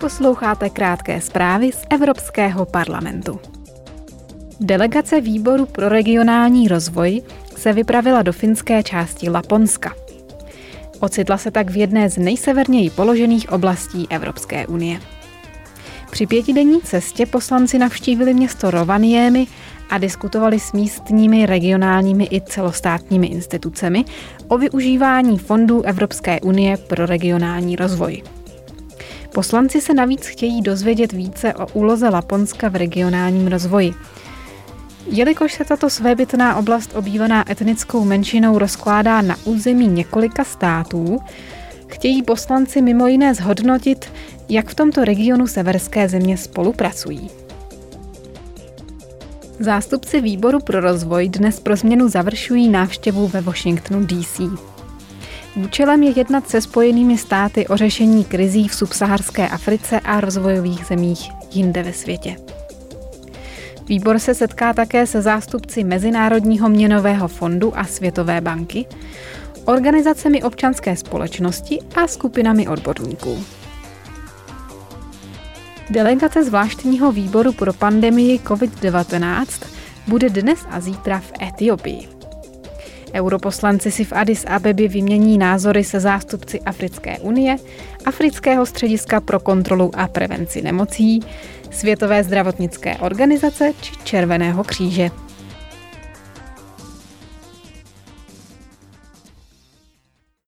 Posloucháte krátké zprávy z Evropského parlamentu. Delegace výboru pro regionální rozvoj se vypravila do finské části Laponska. Ocitla se tak v jedné z nejseverněji položených oblastí Evropské unie. Při pětidenní cestě poslanci navštívili město Rovaniemi a diskutovali s místními, regionálními i celostátními institucemi o využívání fondů Evropské unie pro regionální rozvoj. Poslanci se navíc chtějí dozvědět více o úloze Laponska v regionálním rozvoji. Jelikož se tato svébytná oblast obývaná etnickou menšinou rozkládá na území několika států, chtějí poslanci mimo jiné zhodnotit, jak v tomto regionu severské země spolupracují. Zástupci výboru pro rozvoj dnes pro změnu završují návštěvu ve Washingtonu DC. Účelem je jednat se spojenými státy o řešení krizí v subsaharské Africe a rozvojových zemích jinde ve světě. Výbor se setká také se zástupci Mezinárodního měnového fondu a Světové banky, organizacemi občanské společnosti a skupinami odborníků. Delegace zvláštního výboru pro pandemii COVID-19 bude dnes a zítra v Etiopii. Europoslanci si v Addis Abebě vymění názory se zástupci Africké unie, Afrického střediska pro kontrolu a prevenci nemocí, Světové zdravotnické organizace či Červeného kříže.